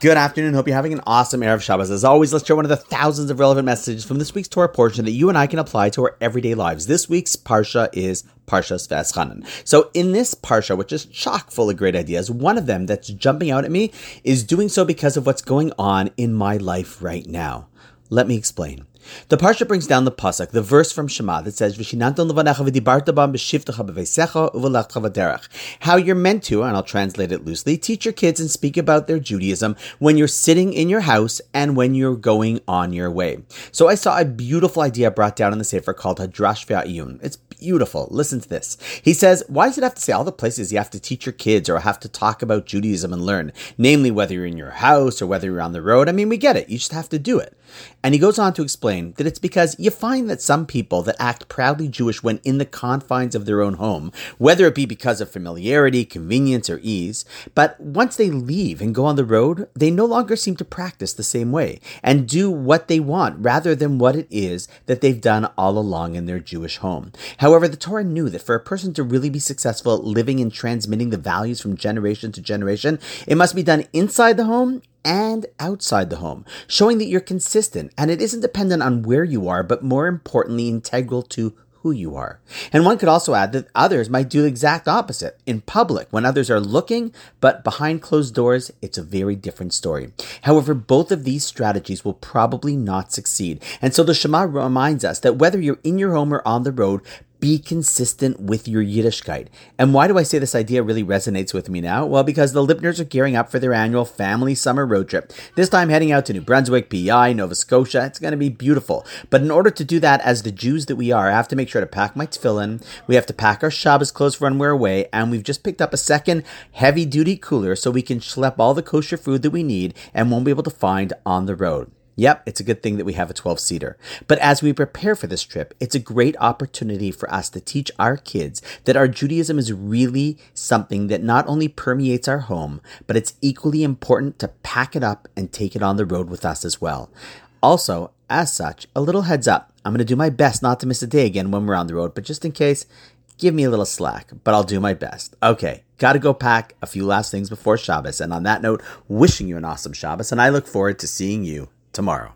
Good afternoon. Hope you're having an awesome Erev Shabbos. As always, let's share one of the thousands of relevant messages from this week's Torah portion that you and I can apply to our everyday lives. This week's Parsha is Parshas V'eschanan. So in this Parsha, which is chock full of great ideas, one of them that's jumping out at me is doing so because of what's going on in my life right now. Let me explain. The parsha brings down the pasuk, the verse from Shema that says, How you're meant to, and I'll translate it loosely, teach your kids and speak about their Judaism when you're sitting in your house and when you're going on your way. So I saw a beautiful idea brought down in the Sefer called Hadrash Ve'ayun. It's beautiful. Listen to this. He says, Why does it have to say all the places you have to teach your kids or have to talk about Judaism and learn? Namely, whether you're in your house or whether you're on the road. I mean, we get it. You just have to do it. And he goes on to explain that it's because you find that some people that act proudly Jewish when in the confines of their own home, whether it be because of familiarity, convenience, or ease, but once they leave and go on the road, they no longer seem to practice the same way and do what they want rather than what it is that they've done all along in their Jewish home. However, the Torah knew that for a person to really be successful at living and transmitting the values from generation to generation, it must be done inside the home and outside the home, showing that you're consistent and it isn't dependent on where you are, but more importantly, integral to who you are. And one could also add that others might do the exact opposite. In public, when others are looking, but behind closed doors, it's a very different story. However, both of these strategies will probably not succeed. And so the Shema reminds us that whether you're in your home or on the road, be consistent with your Yiddishkeit. And why do I say this idea really resonates with me now? Well, because the Lipners are gearing up for their annual family summer road trip. This time heading out to New Brunswick, PEI, Nova Scotia. It's going to be beautiful. But in order to do that, as the Jews that we are, I have to make sure to pack my tefillin. We have to pack our Shabbos clothes for when we're away. And we've just picked up a second heavy duty cooler so we can schlep all the kosher food that we need and won't be able to find on the road. Yep, it's a good thing that we have a 12 seater. But as we prepare for this trip, it's a great opportunity for us to teach our kids that our Judaism is really something that not only permeates our home, but it's equally important to pack it up and take it on the road with us as well. Also, as such, a little heads up. I'm going to do my best not to miss a day again when we're on the road, but just in case, give me a little slack, but I'll do my best. Okay, gotta go pack a few last things before Shabbos. And on that note, wishing you an awesome Shabbos, and I look forward to seeing you tomorrow.